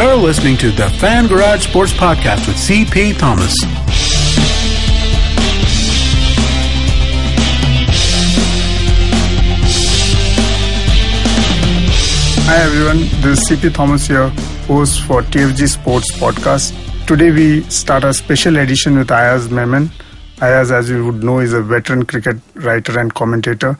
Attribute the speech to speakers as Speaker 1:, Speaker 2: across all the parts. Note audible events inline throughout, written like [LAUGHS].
Speaker 1: You're listening to the Fan Garage Sports Podcast with CP Thomas.
Speaker 2: Hi everyone, this is CP Thomas here, host for TFG Sports Podcast. Today we start a special edition with Ayaz Memon. Ayaz, as you would know, is a veteran cricket writer and commentator.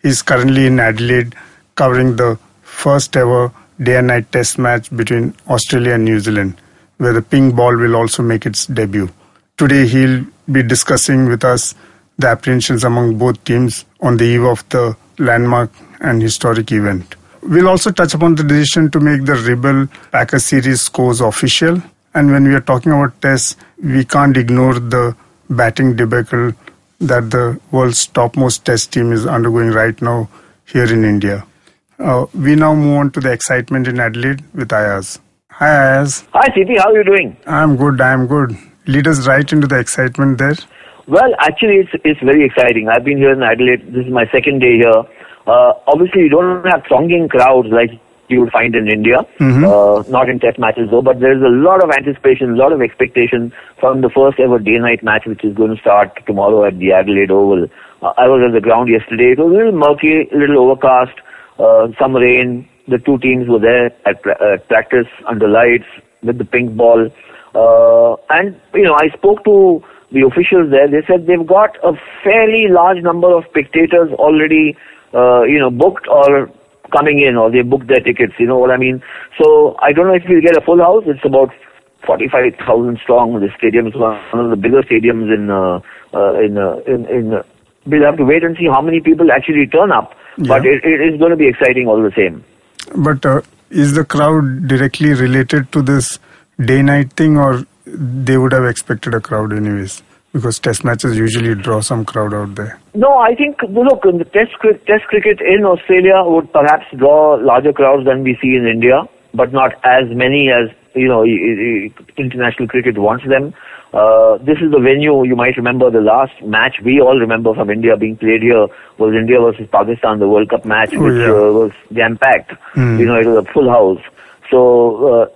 Speaker 2: He's currently in Adelaide covering the first ever day and night test match between Australia and New Zealand, where the pink ball will also make its debut. Today he'll be discussing with us the apprehensions among both teams on the eve of the landmark and historic event. We'll also touch upon the decision to make the Rebel Packer series scores official. And when we are talking about tests, we can't ignore the batting debacle that the world's topmost test team is undergoing right now here in India. Uh, we now move on to the excitement in Adelaide with Ayaz. Hi Ayaz.
Speaker 3: Hi CP, how are you doing?
Speaker 2: I'm good, I'm good. Lead us right into the excitement there.
Speaker 3: Well, actually, it's it's very exciting. I've been here in Adelaide. This is my second day here. Uh, obviously, you don't have thronging crowds like you would find in India,
Speaker 2: Mhm.
Speaker 3: uh, not in test matches though, but there's a lot of anticipation, a lot of expectation from the first ever day-night match which is going to start tomorrow at the Adelaide Oval. Uh, I was at the ground yesterday. It was a little murky, a little overcast, uh, some rain. The two teams were there at pra- uh, practice under lights with the pink ball. Uh, and, you know, I spoke to the officials there. They said they've got a fairly large number of spectators already, uh, you know, booked or coming in or they booked their tickets, you know what I mean? So I don't know if we'll get a full house. It's about 45,000 strong. The stadium is one of the bigger stadiums in, uh, uh, in, uh, in, in, uh, we'll have to wait and see how many people actually turn up. But it, it is going to be exciting all the same.
Speaker 2: But uh, is the crowd directly related to this day night thing, or they would have expected a crowd anyways? Because test matches usually draw some crowd out there.
Speaker 3: No, I think look, the test test cricket in Australia would perhaps draw larger crowds than we see in India, but not as many as you know international cricket wants them. Uh, this is the venue. You might remember the last match we all remember from India being played here was India versus Pakistan, the World Cup match,
Speaker 2: Oh,
Speaker 3: which
Speaker 2: yeah.
Speaker 3: uh, was jam packed.
Speaker 2: Hmm.
Speaker 3: You know, it was a full house. So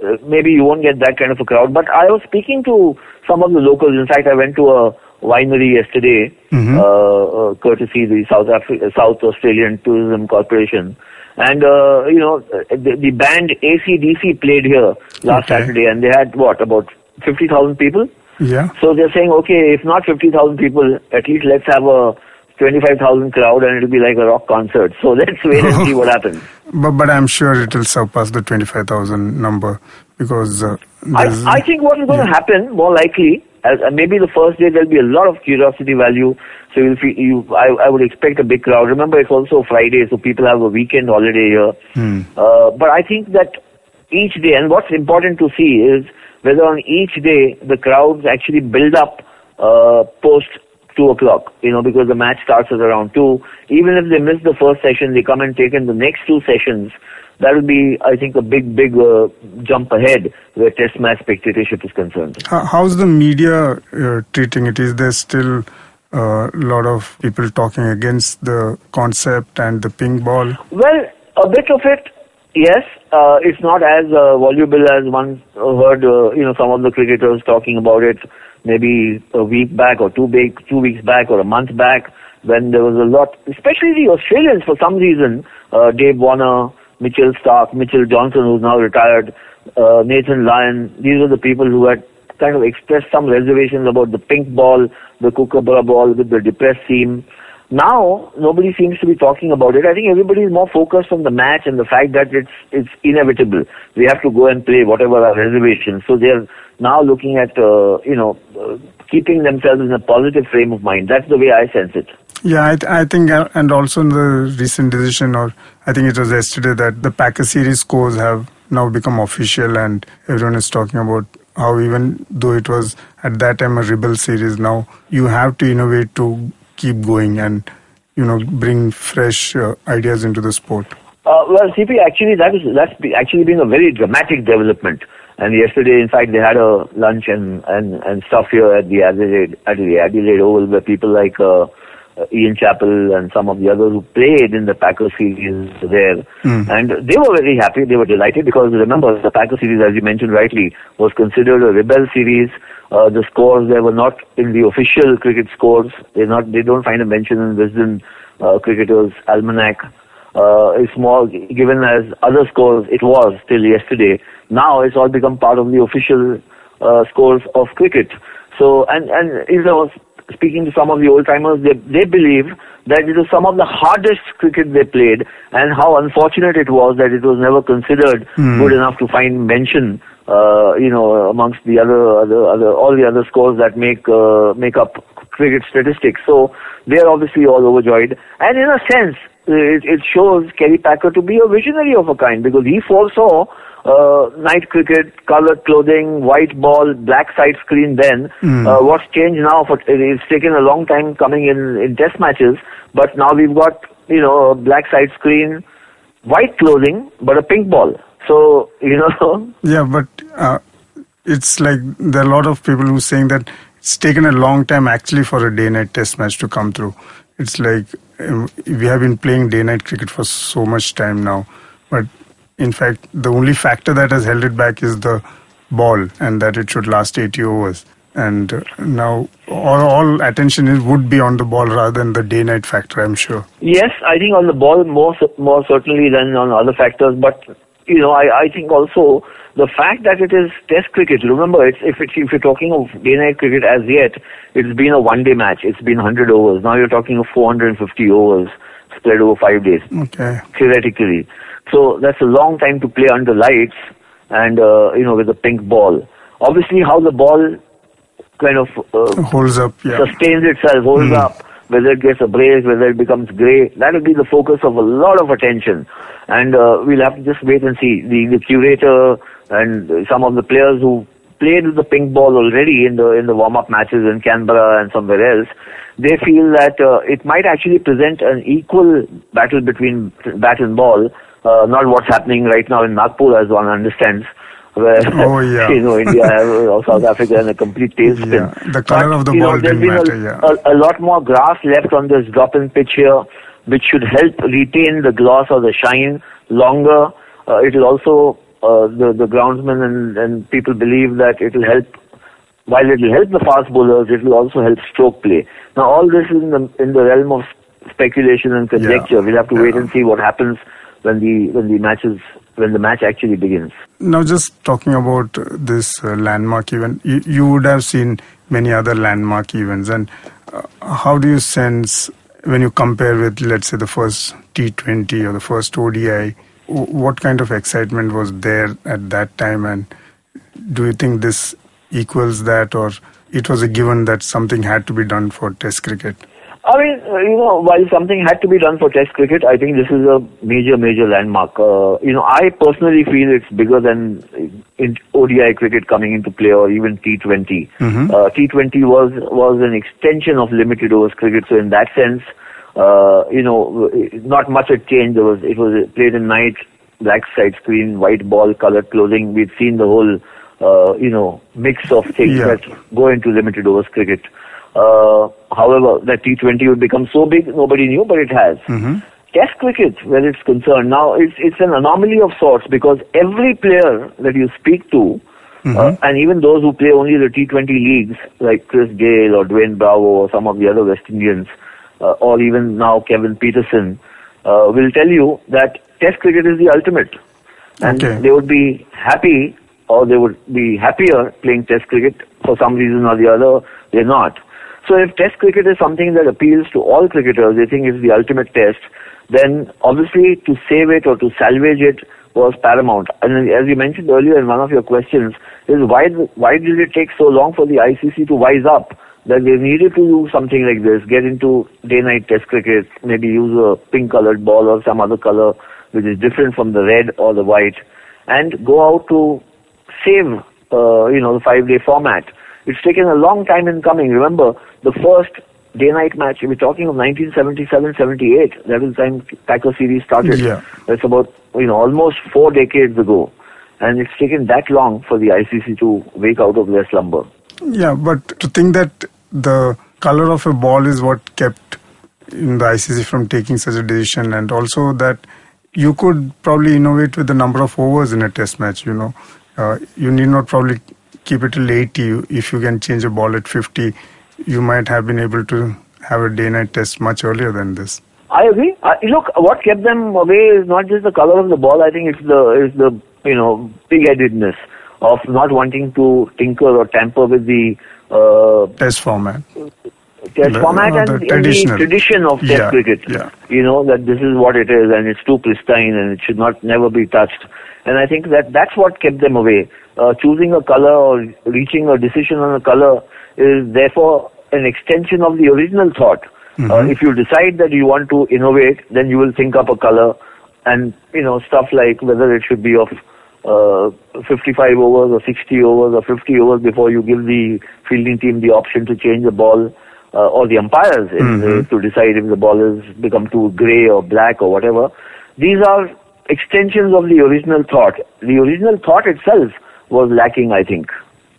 Speaker 3: uh, maybe you won't get that kind of a crowd. But I was speaking to some of the locals. In fact, I went to a winery yesterday,
Speaker 2: Mhm.
Speaker 3: uh, uh, courtesy the South Afri- South Australian Tourism Corporation. And uh, you know, the, the band ACDC played here last
Speaker 2: Okay.
Speaker 3: Saturday, and they had what about fifty thousand people.
Speaker 2: Yeah.
Speaker 3: So they're saying, okay, if not fifty thousand people, at least let's have a twenty-five thousand crowd, and it'll be like a rock concert. So [LAUGHS] let's wait and see what [LAUGHS] happens.
Speaker 2: But but I'm sure it will surpass the twenty five thousand number because uh,
Speaker 3: I, I think what is going to
Speaker 2: Yeah.
Speaker 3: happen, more likely, as, uh, maybe the first day there'll be a lot of curiosity value. So you'll feel, you, I, I would expect a big crowd. Remember, it's also Friday, so people have a weekend holiday here.
Speaker 2: Hmm.
Speaker 3: Uh, but I think that each day, and what's important to see is whether on each day the crowds actually build up uh, post two o'clock. You know, because the match starts at around two. Even if they miss the first session, they come and take in the next two sessions. That will be, I think, a big, big uh, jump ahead where Test match spectatorship is concerned.
Speaker 2: How's the media uh, treating it? Is there still a lot of people talking against the concept and the pink ball?
Speaker 3: Well, a bit of it, yes. Uh, it's not as uh, voluble as one heard, uh, you know, some of the cricketers talking about it maybe a week back or two, big, two weeks back or a month back when there was a lot, especially the Australians for some reason, uh, Dave Warner, Mitchell Starc, Mitchell Johnson, who's now retired, uh, Nathan Lyon, these were the people who had kind of expressed some reservations about the pink ball, the kookaburra ball with the depressed seam. Now nobody seems to be talking about it. I think everybody is more focused on the match and the fact that it's it's inevitable. We have to go and play whatever our reservations. So they're now looking at uh, you know uh, keeping themselves in a positive frame of mind. That's the way I sense it.
Speaker 2: Yeah, I, th- I think, uh, and also in the recent decision, or I think it was yesterday, that the Packer series scores have now become official, and everyone is talking about how even though it was at that time a rebel series, now you have to innovate to keep going and you know bring fresh uh, ideas into the sport.
Speaker 3: Uh, well, CP, actually, that is that's actually been a very dramatic development. And yesterday, in fact, they had a lunch and, and, and stuff here at the Adelaide at the Adelaide Oval, where people like uh, uh, Ian Chappell and some of the others who played in the Packer series there.
Speaker 2: Mm.
Speaker 3: And they were very happy, they were delighted because remember, the Packer series, as you mentioned rightly, was considered a rebel series. Uh, the scores there were not in the official cricket scores. They not they don't find a mention in Wisden uh, cricketers almanac. Uh, it's more given as other scores. It was till yesterday. Now it's all become part of the official uh, scores of cricket. So and and you know speaking to some of the old timers, they they believe that it was some of the hardest cricket they played, and how unfortunate it was that it was never considered
Speaker 2: Hmm.
Speaker 3: good enough to find mention. Uh, you know, amongst the other, other, other, all the other scores that make uh, make up cricket statistics. So they are obviously all overjoyed, and in a sense, it, it shows Kerry Packer to be a visionary of a kind because he foresaw uh, night cricket, colored clothing, white ball, black side screen. Then
Speaker 2: Mm.
Speaker 3: uh, what's changed now? For it's taken a long time coming in in test matches, but now we've got you know a black side screen, white clothing, but a pink ball. So [LAUGHS] you know,
Speaker 2: Yeah, but uh, it's like there are a lot of people who are saying that it's taken a long time actually for a day-night test match to come through. It's like um, we have been playing day-night cricket for so much time now, but in fact, the only factor that has held it back is the ball and that it should last 80 overs. And uh, now all, all attention is, would be on the ball rather than the day-night factor, I'm sure.
Speaker 3: Yes, I think on the ball more more certainly than on other factors. But you know, I, I think also the fact that it is Test cricket. Remember, it's, if it's, if you're talking of day-night cricket as yet, it's been a one-day match. It's been 100 overs. Now you're talking of 450 overs spread over five days
Speaker 2: Okay.
Speaker 3: theoretically. So that's a long time to play under lights and uh, you know with a pink ball. Obviously, how the ball kind of uh,
Speaker 2: Holds up, yeah.
Speaker 3: sustains itself, holds
Speaker 2: Hmm.
Speaker 3: up, whether it gets a break, whether it becomes grey, that will be the focus of a lot of attention. And uh, we'll have to just wait and see. The, the curator and some of the players who played with the pink ball already in the in the warm-up matches in Canberra and somewhere else, they feel that uh, it might actually present an equal battle between bat and ball, uh, not what's happening right now in Nagpur as one understands. Where
Speaker 2: Oh, yeah. [LAUGHS]
Speaker 3: you know India or South Africa in a complete tailspin.
Speaker 2: Yeah, the colour
Speaker 3: But,
Speaker 2: of the
Speaker 3: know,
Speaker 2: ball
Speaker 3: there's
Speaker 2: didn't matter,
Speaker 3: a,
Speaker 2: yeah.
Speaker 3: a, a lot more grass left on this drop-in pitch here, which should help retain the gloss or the shine longer. Uh, it will also, uh, the, the groundsmen and, and people believe that it will help, while it will help the fast bowlers, it will also help stroke play. Now all this is in the, in the realm of speculation and conjecture. We'll have to wait and see what happens when the, when the matches, when the match actually begins.
Speaker 2: Now, just talking about this uh, landmark event, you, you would have seen many other landmark events. And uh, how do you sense when you compare with, let's say, the first T20 or the first ODI? What kind of excitement was there at that time? And do you think this equals that, or it was a given that something had to be done for Test cricket?
Speaker 3: I mean, uh, you know, while something had to be done for Test cricket, I think this is a major, major landmark. Uh, you know, I personally feel it's bigger than in ODI cricket coming into play or even T20.
Speaker 2: Mhm.
Speaker 3: Uh, T20 was was an extension of limited overs cricket, so in that sense, uh, you know, not much had changed. There was it was played in night, black side screen, white ball, colored clothing. We'd seen the whole, uh, you know, mix of things
Speaker 2: Yeah.
Speaker 3: that go into limited overs cricket. Uh, however, that T20 would become so big, nobody knew, but it has.
Speaker 2: Mhm.
Speaker 3: Test cricket, where it's concerned, now it's it's an anomaly of sorts because every player that you speak to, uh, and even those who play only the T20 leagues, like Chris Gayle or Dwayne Bravo or some of the other West Indians, uh, or even now Kevin Pietersen, uh, will tell you that Test cricket is the ultimate, and
Speaker 2: Okay.
Speaker 3: they would be happy or they would be happier playing Test cricket for some reason or the other. They're not. So if Test cricket is something that appeals to all cricketers, they think it's the ultimate test, then obviously to save it or to salvage it was paramount. And as you mentioned earlier in one of your questions, is why why did it take so long for the ICC to wise up that they needed to do something like this, get into day-night Test cricket, maybe use a pink-colored ball or some other color which is different from the red or the white, and go out to save uh, you know the five-day format. It's taken a long time in coming. Remember, the first day-night match, we're talking of 1977-78. That was the time Packer series started.
Speaker 2: Yeah.
Speaker 3: That's about, you know, almost four decades ago. And it's taken that long for the ICC to wake out of their slumber.
Speaker 2: Yeah, but to think that the color of a ball is what kept in the ICC from taking such a decision, and also that you could probably innovate with the number of overs in a test match. You know, uh, you need not probably keep it till 80. If you can change a ball at 50, you might have been able to have a day-night test much earlier than this.
Speaker 3: I agree. Look, what kept them away is not just the color of the ball. I think it's the it's the you know big-headedness of not wanting to tinker or tamper with the uh,
Speaker 2: test format
Speaker 3: test the, format and, the, and the tradition of test
Speaker 2: yeah,
Speaker 3: cricket.
Speaker 2: Yeah.
Speaker 3: You know that this is what it is, and it's too pristine, and it should not never be touched. And I think that that's what kept them away. Uh, choosing a color or reaching a decision on a color is therefore an extension of the original thought. Mm-hmm. Uh, if you decide that you want to innovate, then you will think up a color, and you know stuff like whether it should be of uh, 55 overs or 60 overs or 50 overs before you give the fielding team the option to change the ball uh, or the umpires mm-hmm. to decide if the ball has become too grey or black or whatever. These are extensions of the original thought. The original thought itself was lacking, I think.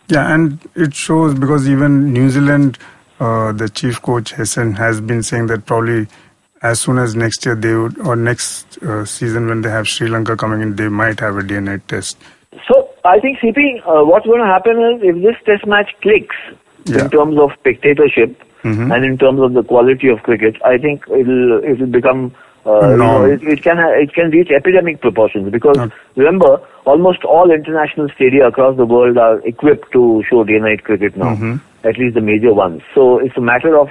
Speaker 2: Yeah, and it shows because even New Zealand, uh, the chief coach Hesson has been saying that probably as soon as next year they would, or next uh, season when they have Sri Lanka coming in, they might have a DNA test.
Speaker 3: So I think CP, uh, what's going to happen is if this test match clicks yeah. in terms of spectatorship, mm-hmm. and in terms of the quality of cricket, I think it'll it'll become uh, you know, it, it, can it can reach epidemic proportions because no. remember almost all international stadia across the world are equipped to show day-night cricket now, mm-hmm. at least the major ones. So it's a matter of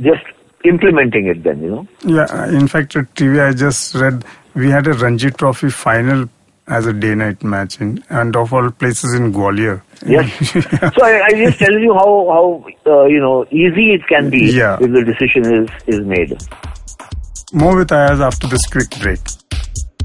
Speaker 3: just implementing it then, you know.
Speaker 2: Yeah, in fact, at TV I just read we had a Ranji Trophy final as a day-night match in, and of all places in Gwalior.
Speaker 3: Yes. [LAUGHS] so I, I, just tell you how how uh, you know easy it can be yeah. if the decision is is made.
Speaker 2: More with Ayaz after this quick break.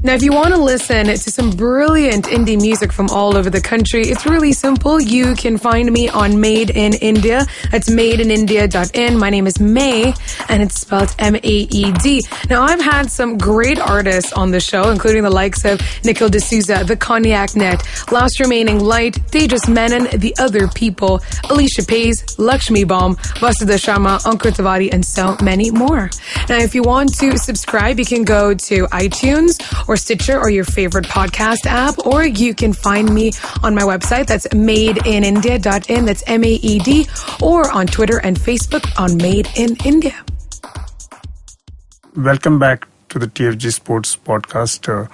Speaker 4: Now, if you want to listen to some brilliant indie music from all over the country, it's really simple. You can find me on Maed in India. That's maedinindia.in. My name is May, and it's spelled M-A-E-D. Now, I've had some great artists on the show, including the likes of Nikhil D'Souza, The Cognac Net, Last Remaining Light, Tejas Menon, The Other People, Alicia Pays, Lakshmi Bomb, Vasudha Sharma, Ankur Tiwari, and so many more. Now, if you want to subscribe, you can go to iTunes or or Stitcher or your favorite podcast app, or you can find me on my website. That's maedinindia.in. That's M-A-E-D, or on Twitter and Facebook on Maed in India.
Speaker 2: Welcome back to the TFG Sports podcast. Uh,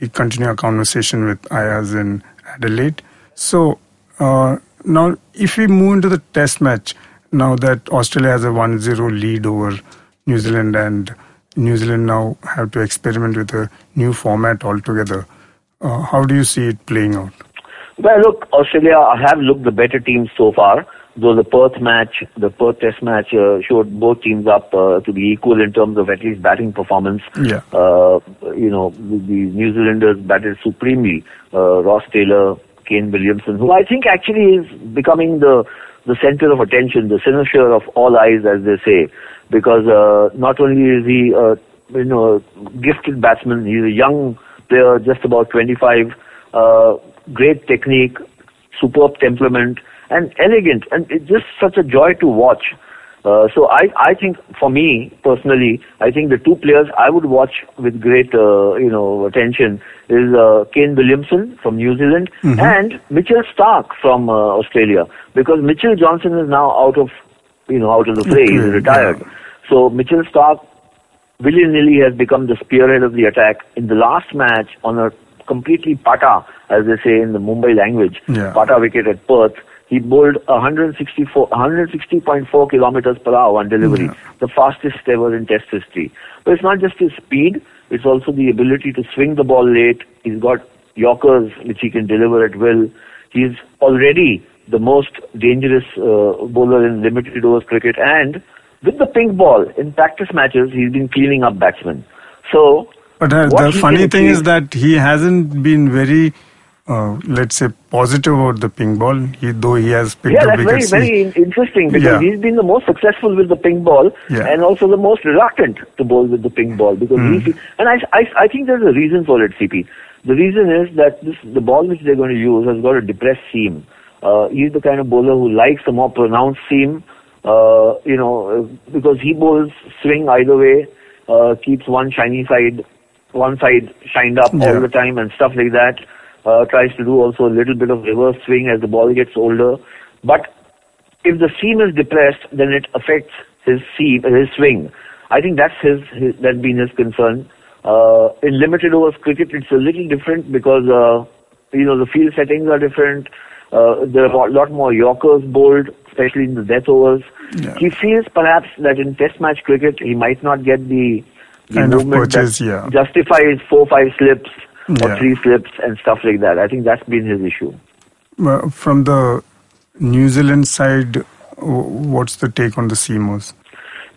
Speaker 2: we continue our conversation with Ayaz in Adelaide. So uh, now, if we move into the test match, now that Australia has a 1-0 lead over New Zealand and New Zealand now have to experiment with a new format altogether. Uh, how do you see it playing out?
Speaker 3: Well, look, Australia have looked the better team so far. Though the Perth match, the Perth Test match, uh, showed both teams up uh, to be equal in terms of at least batting performance.
Speaker 2: Yeah.
Speaker 3: Uh, you know, the, the New Zealanders batted supremely. Uh, Ross Taylor, Kane Williamson, who I think actually is becoming the the center of attention, the cynosure of all eyes, as they say because uh, not only is he uh, you know gifted batsman, he's a young player, just about 25, uh, great technique, superb temperament, and elegant, and it's just such a joy to watch. Uh, so I, I think for me personally, I think the two players I would watch with great, uh, you know, attention is uh, Kane Williamson from New Zealand mm-hmm. and Mitchell Starc from uh, Australia because Mitchell Johnson is now out of you know, out of the fray. He's retired. Yeah. So Mitchell Starc willy-nilly has become the spearhead of the attack. In the last match, on a completely pata, as they say in the Mumbai language,
Speaker 2: yeah.
Speaker 3: pata wicket at Perth, he bowled 164, 160.4 kilometers per hour on delivery, yeah. the fastest ever in Test history. But it's not just his speed; it's also the ability to swing the ball late. He's got Yorkers which he can deliver at will. He's already the most dangerous uh, bowler in limited overs cricket. And with the pink ball in practice matches, he's been cleaning up batsmen. So,
Speaker 2: but uh, the funny thing is that he hasn't been very. Uh, let's say positive about the pink ball, he, though he has picked up
Speaker 3: yeah, that's very, very interesting because yeah. he's been the most successful with the pink ball
Speaker 2: yeah.
Speaker 3: and also the most reluctant to bowl with the pink ball because mm. he, and I, I, I think there's a reason for it, CP. The reason is that this, the ball which they're going to use has got a depressed seam. Uh, he's the kind of bowler who likes a more pronounced seam, Uh, you know, because he bowls swing either way, uh, keeps one shiny side, one side shined up
Speaker 2: Yeah.
Speaker 3: all the time and stuff like that. Uh, tries to do also a little bit of reverse swing as the ball gets older. But if the seam is depressed, then it affects his seam, his swing. I think that's his, his that's been his concern. Uh, in limited overs cricket, it's a little different because uh, you know the field settings are different. Uh, there are a lot more Yorkers bowled, especially in the death overs.
Speaker 2: Yeah.
Speaker 3: He feels perhaps that in Test match cricket he might not get the, the
Speaker 2: Kind of
Speaker 3: movement
Speaker 2: purchase,
Speaker 3: that
Speaker 2: yeah.
Speaker 3: justifies four five slips or
Speaker 2: Yeah.
Speaker 3: three slips and stuff like that. I think that's been his issue.
Speaker 2: Uh, from the New Zealand side, what's the take on the seamers?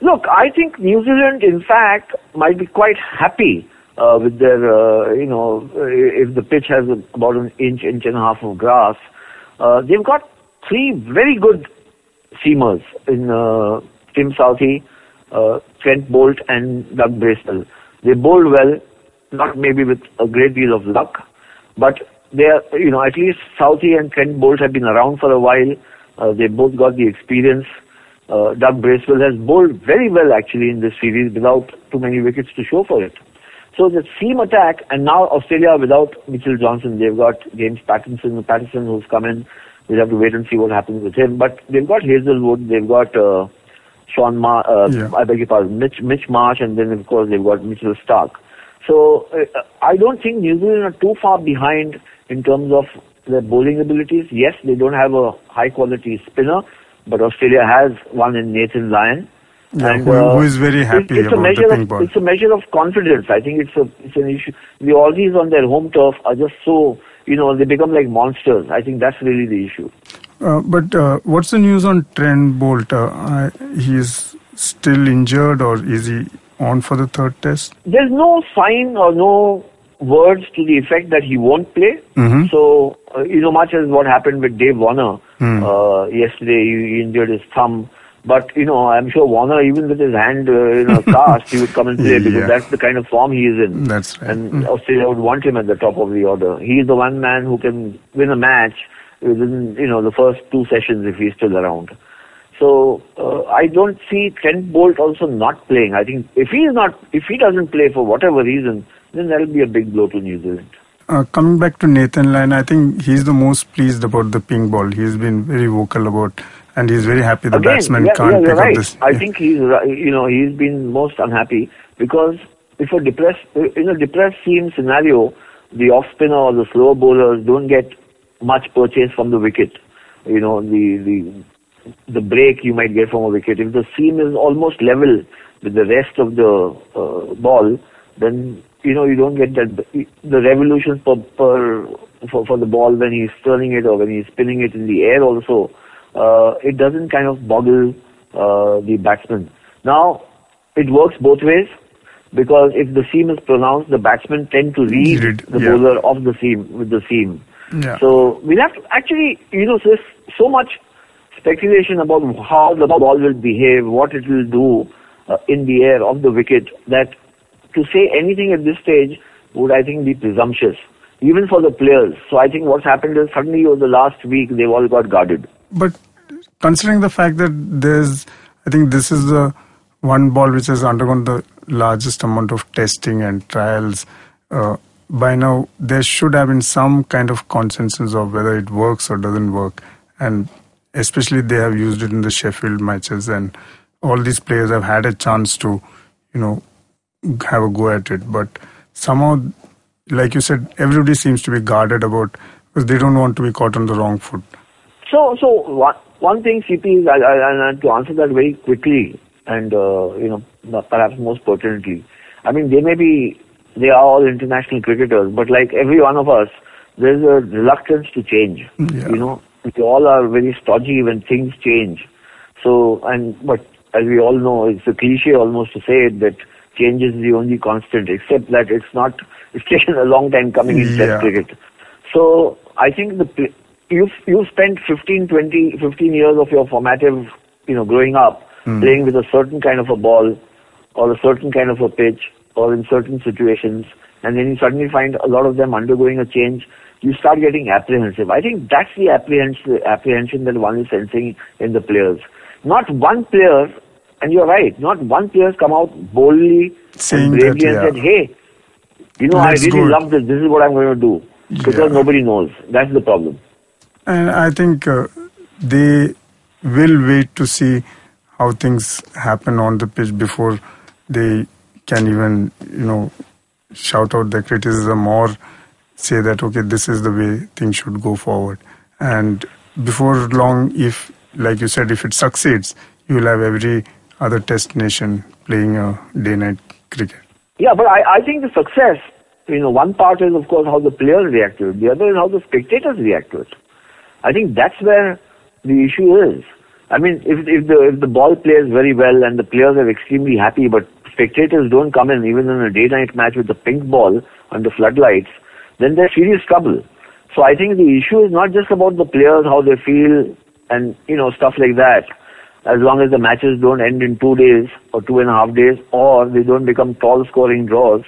Speaker 3: Look, I think New Zealand, in fact, might be quite happy uh, with their, uh, you know, if the pitch has about an inch, inch and a half of grass. Uh, they've got three very good seamers in uh, Tim Southee, uh, Trent Boult, and Doug Bracewell. They bowled well, not maybe with a great deal of luck, but they are, you know, at least Southee and Trent Boult have been around for a while. Uh, they both got the experience. Uh, Doug Bracewell has bowled very well actually in this series without too many wickets to show for it. So the seam attack, and now Australia without Mitchell Johnson, they've got James Pattinson, Patterson who's come in. We'll have to wait and see what happens with him. But they've got Hazlewood, they've got uh, Sean Mar, uh,
Speaker 2: Yeah.
Speaker 3: I beg your pardon, Mitch, Mitch Marsh, and then of course they've got Mitchell Starc. So uh, I don't think New Zealand are too far behind in terms of their bowling abilities. Yes, they don't have a high quality spinner, but Australia has one in Nathan Lyon.
Speaker 2: Yeah, who- who is very
Speaker 3: it-
Speaker 2: happy
Speaker 3: it's a
Speaker 2: about the
Speaker 3: measure of,
Speaker 2: ball.
Speaker 3: It's a measure of confidence. I think it's a it's an issue. The Aussies on their home turf are just so you know they become like monsters. I think that's really the issue.
Speaker 2: Uh, but uh, what's the news on Trent Boult? Uh, he's still injured, or is he on for the third test?
Speaker 3: There's no sign or no words to the effect that he won't play.
Speaker 2: Mhm.
Speaker 3: So, uh, you know, much as what happened with Dave Warner uh, yesterday, he injured his thumb. But, you know, I'm sure Warner, even with his hand uh, in a [LAUGHS] cast, he would come and play because that's the kind of form he is in.
Speaker 2: That's right.
Speaker 3: And Australia would want him at the top of the order. He is the one man who can win a match within, you know, the first two sessions if he's still around. So uh, I don't see Trent Boult also not playing. I think if he is not, if he doesn't play for whatever reason, then that'll be a big blow to New Zealand.
Speaker 2: Uh, coming back to Nathan Lyon, I think he's the most pleased about the pink ball. He's been very vocal about, and he's very happy the
Speaker 3: Again,
Speaker 2: batsman
Speaker 3: yeah,
Speaker 2: can't
Speaker 3: yeah,
Speaker 2: pick
Speaker 3: right.
Speaker 2: up this.
Speaker 3: I think he's, ri- you know, he's been most unhappy because if a depressed, in a depressed seam scenario, the off spinner or the slow bowlers don't get much purchase from the wicket. You know, the the the break you might get from a wicket. If the seam is almost level with the rest of the uh, ball, then you know you don't get that the revolutions per, per for, for the ball when he's turning it or when he's spinning it in the air also. Uh, it doesn't kind of boggle uh, the batsman. Now it works both ways because if the seam is pronounced, the batsmen tend to read
Speaker 2: Read,
Speaker 3: the
Speaker 2: yeah.
Speaker 3: bowler off the seam with the seam.
Speaker 2: Yeah.
Speaker 3: So we'll have to actually, you know, there's so much speculation about how the ball will behave, what it will do uh, in the air of the wicket, that to say anything at this stage would, I think, be presumptuous, even for the players. So I think what's happened is suddenly over the last week they've all got guarded.
Speaker 2: But considering the fact that there's, I think this is the one ball which has undergone the largest amount of testing and trials. Uh, by now, there should have been some kind of consensus of whether it works or doesn't work. And especially they have used it in the Sheffield matches, and all these players have had a chance to, you know, have a go at it. But somehow, like you said, everybody seems to be guarded about because they don't want to be caught on the wrong foot.
Speaker 3: So, so one, one thing, CP, is, I, I, and to answer that very quickly, and uh, you know, perhaps most pertinently, I mean, they may be, they are all international cricketers, but like every one of us, there's a reluctance to change.
Speaker 2: Yeah.
Speaker 3: You know, we all are very stodgy when things change. So, and but as we all know, it's a cliche almost to say it that change is the only constant, except that it's not. It's [LAUGHS] taken a long time coming in
Speaker 2: Yeah.
Speaker 3: Test cricket. So I think the you've you've spent 15, 20, 15 years of your formative, you know, growing up playing with a certain kind of a ball or a certain kind of a pitch or in certain situations, and then you suddenly find a lot of them undergoing a change. You start getting apprehensive. I think that's the apprehension, apprehension that one is sensing in the players. not one player, and you're right, not one player has come out boldly
Speaker 2: Saying
Speaker 3: and bravely
Speaker 2: that,
Speaker 3: and
Speaker 2: yeah.
Speaker 3: said, hey, you know,
Speaker 2: Let's
Speaker 3: I really
Speaker 2: go.
Speaker 3: love this. This is what I'm going to do. Because
Speaker 2: Yeah.
Speaker 3: nobody knows. That's the problem.
Speaker 2: And I think uh, they will wait to see how things happen on the pitch before they can even, you know, shout out their criticism or say that, okay, this is the way things should go forward. And before long, if, like you said, if it succeeds, you will have every other test nation playing a day night cricket.
Speaker 3: Yeah, but I, I think the success, you know, one part is, of course, how the players react to it. The other is how the spectators react to it. I think that's where the issue is. I mean, if, if the if the ball plays very well and the players are extremely happy, but spectators don't come in, even in a day-night match with the pink ball under floodlights, then there's serious trouble. So I think the issue is not just about the players, how they feel, and you know stuff like that. As long as the matches don't end in two days or two and a half days, or they don't become tall-scoring draws,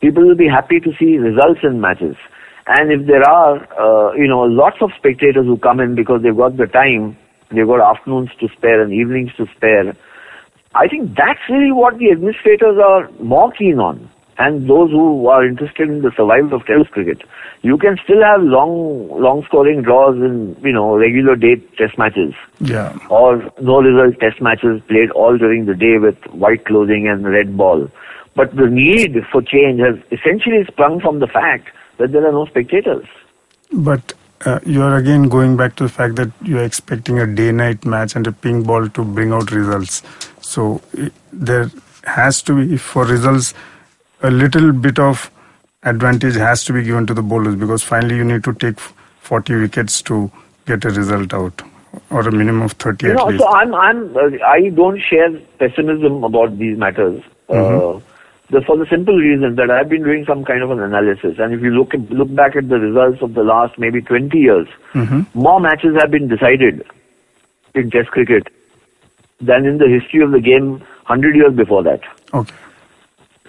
Speaker 3: people will be happy to see results in matches. And if there are, uh, you know, lots of spectators who come in because they've got the time, they've got afternoons to spare and evenings to spare, I think that's really what the administrators are more keen on. And those who are interested in the survival of Test cricket. You can still have long, long scoring draws in, you know, regular day test matches
Speaker 2: Yeah.
Speaker 3: or no result test matches played all during the day with white clothing and red ball. But the need for change has essentially sprung from the fact that there are no spectators.
Speaker 2: But uh, you're again going back to the fact that you're expecting a day night match and a pink ball to bring out results. So there has to be, for results, a little bit of advantage has to be given to the bowlers because finally you need to take 40 wickets to get a result out or a minimum of 30
Speaker 3: You
Speaker 2: at
Speaker 3: know,
Speaker 2: least.
Speaker 3: so I'm, I'm, uh, I don't share pessimism about these matters. Uh, the, for the simple reason that I've been doing some kind of an analysis, and if you look at, look back at the results of the last maybe 20 years, more matches have been decided in Test cricket than in the history of the game 100 years before that.
Speaker 2: Okay.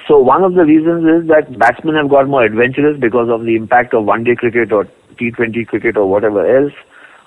Speaker 3: So one of the reasons is that batsmen have got more adventurous because of the impact of one-day cricket or T20 cricket or whatever else.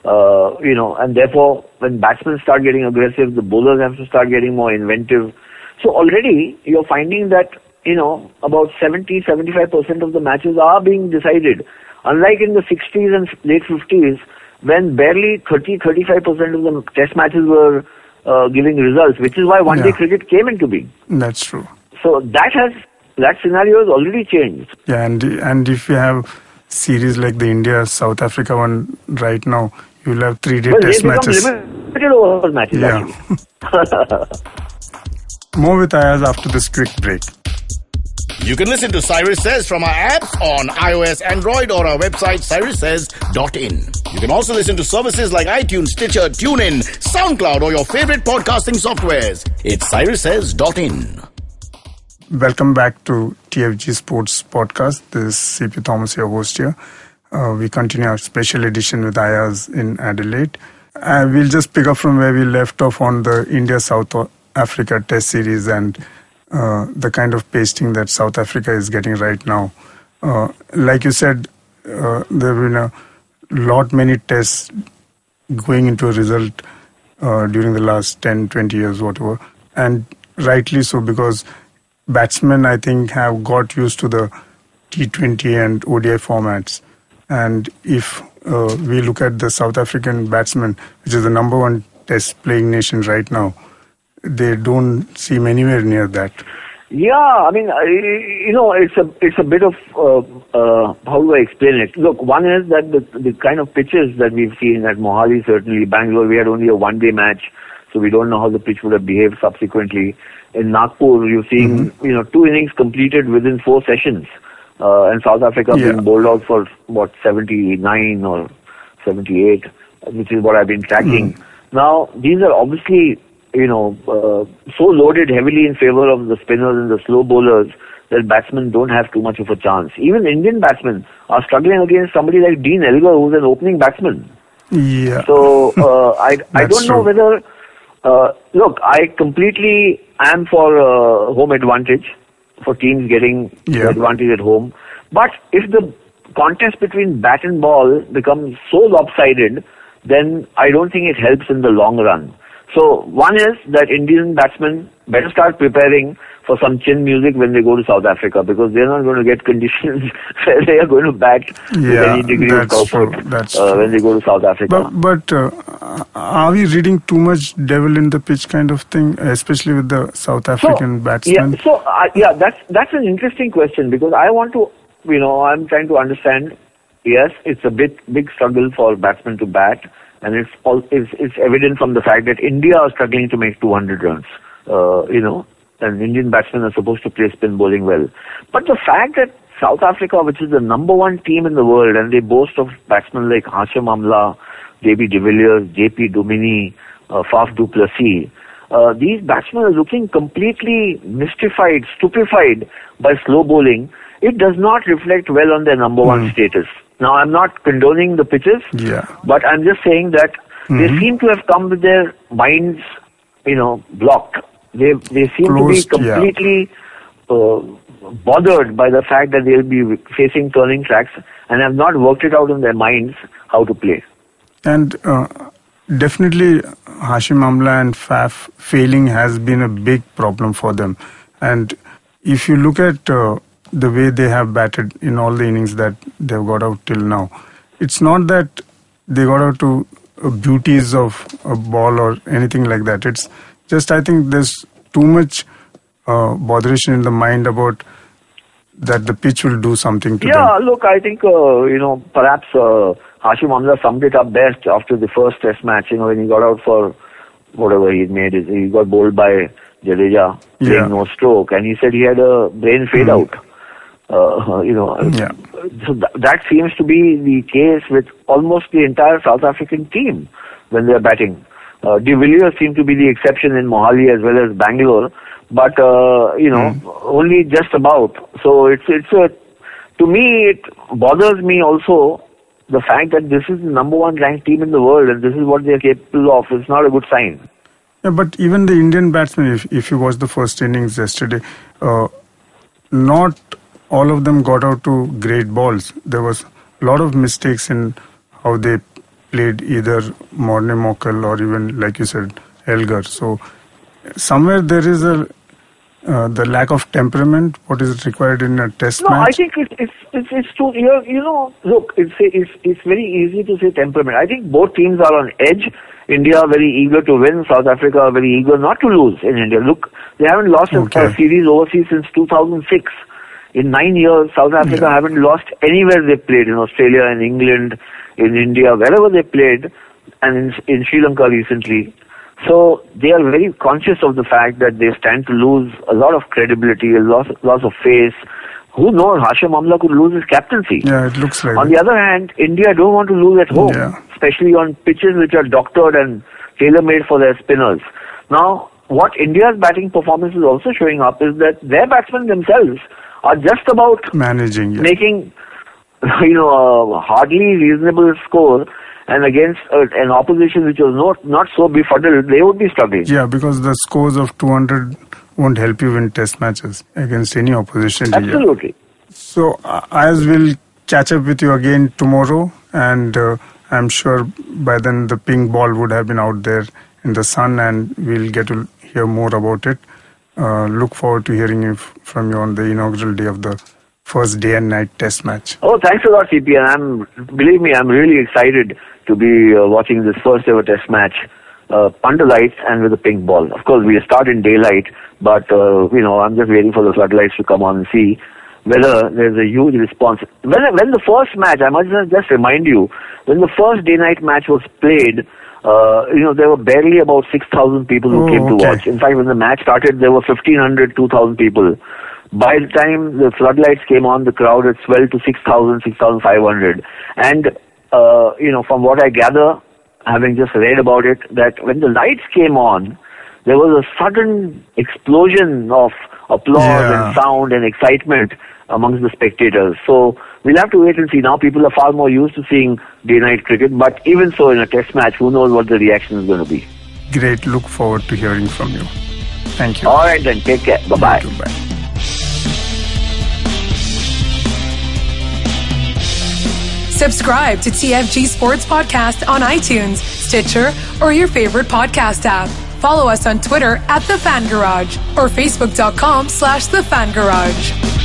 Speaker 3: Uh, you know, and therefore, when batsmen start getting aggressive, the bowlers have to start getting more inventive. So already you're finding that you know about 70, 75 percent of the matches are being decided. Unlike in the 60s and late 50s, when barely 30, 35 percent of the test matches were uh, giving results, which is why one-day
Speaker 2: Yeah.
Speaker 3: cricket came into being.
Speaker 2: That's true.
Speaker 3: So that has that scenario has already changed.
Speaker 2: Yeah, and and if you have series like the India South Africa one right now, you'll have three day
Speaker 3: Well,
Speaker 2: test matches.
Speaker 3: limited over matches
Speaker 2: Yeah. [LAUGHS] [LAUGHS] More with Ayaz after this quick break.
Speaker 5: You can listen to Cyrus Says from our apps on iOS, Android, or our website, cyrussays.in. You can also listen to services like iTunes, Stitcher, TuneIn, SoundCloud, or your favorite podcasting softwares. It's cyrussays.in.
Speaker 2: Welcome back to TFG Sports Podcast. This is CP Thomas, your host here. Uh, we continue our special edition with Ayaz in Adelaide. Uh, we'll just pick up from where we left off on the India South Africa Test Series and uh, the kind of pasting that South Africa is getting right now. Uh, like you said, uh, there have been a lot many tests going into a result uh, during the last 10, 20 years, whatever. And rightly so, because batsmen, I think, have got used to the T20 and ODI formats. And if uh, we look at the South African batsmen, which is the number one test playing nation right now, they don't seem anywhere near that.
Speaker 3: Yeah, I mean, you know, it's a it's a bit of uh, uh, how do I explain it? Look, one is that the the kind of pitches that we've seen at Mohali, certainly Bangalore, we had only a one day match, so we don't know how the pitch would have behaved subsequently. In Nagpur, you're seeing you know two innings completed within four sessions, uh, and South Africa
Speaker 2: Yeah.
Speaker 3: being bowled out for what 79 or 78, which is what I've been tracking. Now, these are obviously you know, uh, so loaded heavily in favor of the spinners and the slow bowlers that batsmen don't have too much of a chance. Even Indian batsmen are struggling against somebody like Dean Elgar, who's an opening batsman.
Speaker 2: Yeah.
Speaker 3: So uh, I [LAUGHS] I don't know
Speaker 2: true.
Speaker 3: whether uh, look I completely am for uh, home advantage for teams getting the
Speaker 2: Yeah.
Speaker 3: advantage at home. But if the contest between bat and ball becomes so lopsided, then I don't think it helps in the long run. So one is that Indian batsmen better start preparing for some chin music when they go to South Africa because they're not going to get [LAUGHS] conditions where they are going to bat with
Speaker 2: Yeah,
Speaker 3: any degree of comfort uh, when they go to South Africa.
Speaker 2: But but uh, are we reading too much devil in the pitch kind of thing, especially with the South African batsmen?
Speaker 3: Yeah, so uh, yeah, that's that's an interesting question because I want to, you know, I'm trying to understand. Yes, it's a bit big struggle for batsmen to bat, and it's all it's, it's evident from the fact that India are struggling to make 200 runs. Uh, you know, and Indian batsmen are supposed to play spin bowling well, but the fact that South Africa, which is the number one team in the world, and they boast of batsmen like Hashim Amla, AB de Villiers, JP Duminy, uh, Faf du Plessis, uh, these batsmen are looking completely mystified, stupefied by slow bowling. It does not reflect well on their number one status. Now, I'm not condoning the pitches,
Speaker 2: Yeah.
Speaker 3: but I'm just saying that they seem to have come with their minds, you know, blocked. They they seem
Speaker 2: Closed,
Speaker 3: to be
Speaker 2: yeah.
Speaker 3: completely uh, bothered by the fact that they'll be facing turning tracks and have not worked it out in their minds how to play.
Speaker 2: And uh, definitely, Hashim Amla and Faf failing has been a big problem for them. And if you look at uh, the way they have batted in all the innings that they've got out till now, it's not that they got out to uh, beauties of a ball or anything like that. It's just, I think there's too much uh, botheration in the mind about that the pitch will do something to them.
Speaker 3: Yeah,
Speaker 2: them.
Speaker 3: look, I think, uh, you know, perhaps uh, Hashim Amla summed it up best after the first test match, you know, when he got out for whatever he made. He got bowled by Jadeja, playing
Speaker 2: Yeah.
Speaker 3: no stroke, and he said he had a brain fade out. Uh, you know,
Speaker 2: Yeah.
Speaker 3: so th- that seems to be the case with almost the entire South African team when they're batting. Uh, De Villiers seemed to be the exception in Mohali as well as Bangalore, but uh, you know only just about. So it's it's a to me it bothers me also the fact that this is the number one ranked team in the world and this is what they're capable of. It's not a good sign.
Speaker 2: Yeah, but even the Indian batsmen, if, if you watch the first innings yesterday, uh, not all of them got out to great balls. There was a lot of mistakes in how they played either Morne Morkel or even, like you said, Elgar. So somewhere there is a uh, the lack of temperament. What is required in a test
Speaker 3: No, I think it's it's it's, it's too. You know, you know, look, it's it's it's very easy to say temperament. I think both teams are on edge. India are very eager to win. South Africa are very eager not to lose in India. Look, they haven't lost a- a series overseas since 2006. In nine years, South Africa
Speaker 2: Yeah.
Speaker 3: haven't lost anywhere they played in Australia, in England, in India, wherever they played, and in, in Sri Lanka recently. So they are very conscious of the fact that they stand to lose a lot of credibility, a loss, loss of face. Who knows? Hashim Amla could lose his captaincy.
Speaker 2: yeah, it looks like
Speaker 3: On the other hand, India don't want to lose at home,
Speaker 2: Yeah.
Speaker 3: especially on pitches which are doctored and tailor-made for their spinners. Now, what India's batting performance is also showing up is that their batsmen themselves are just about
Speaker 2: managing. Yeah.
Speaker 3: making, [LAUGHS] you know, a hardly reasonable score, and against uh, an opposition which was not not so befuddled, they would be struggling.
Speaker 2: Yeah, because the scores of 200 won't help you win test matches against any opposition.
Speaker 3: Absolutely.
Speaker 2: So, uh, as we'll catch up with you again tomorrow, and uh, I'm sure by then the pink ball would have been out there in the sun, and we'll get to hear more about it. Uh, look forward to hearing you f- from you on the inaugural day of the first day and night test match.
Speaker 3: Oh, thanks a lot, CP. And I'm, believe me, I'm really excited to be uh, watching this first ever test match uh, under lights and with a pink ball. Of course, we'll start in daylight, but, uh, you know, I'm just waiting for the floodlights to come on and see whether there's a huge response. When, when the first match, I must just remind you, when the first day-night match was played, uh, you know, there were barely about 6,000 people who
Speaker 2: Oh,
Speaker 3: came to
Speaker 2: okay.
Speaker 3: watch. In fact, when the match started, there were 1,500, 2,000 people. By the time the floodlights came on, the crowd had swelled to 6,000, 6,500. And, uh, you know, from what I gather, having just read about it, that when the lights came on, there was a sudden explosion of applause
Speaker 2: Yeah.
Speaker 3: and sound and excitement amongst the spectators. So we'll have to wait and see. Now people are far more used to seeing day-night cricket, but even so, in a test match, who knows what the reaction is going to be.
Speaker 2: Great. Look forward to hearing from you. Thank you.
Speaker 3: All right then, take care. Bye-bye.
Speaker 2: You. Bye.
Speaker 4: Subscribe to TFG Sports Podcast on iTunes, Stitcher, or your favorite podcast app. Follow us on Twitter at The Fan Garage or Facebook.com slash The Fan Garage.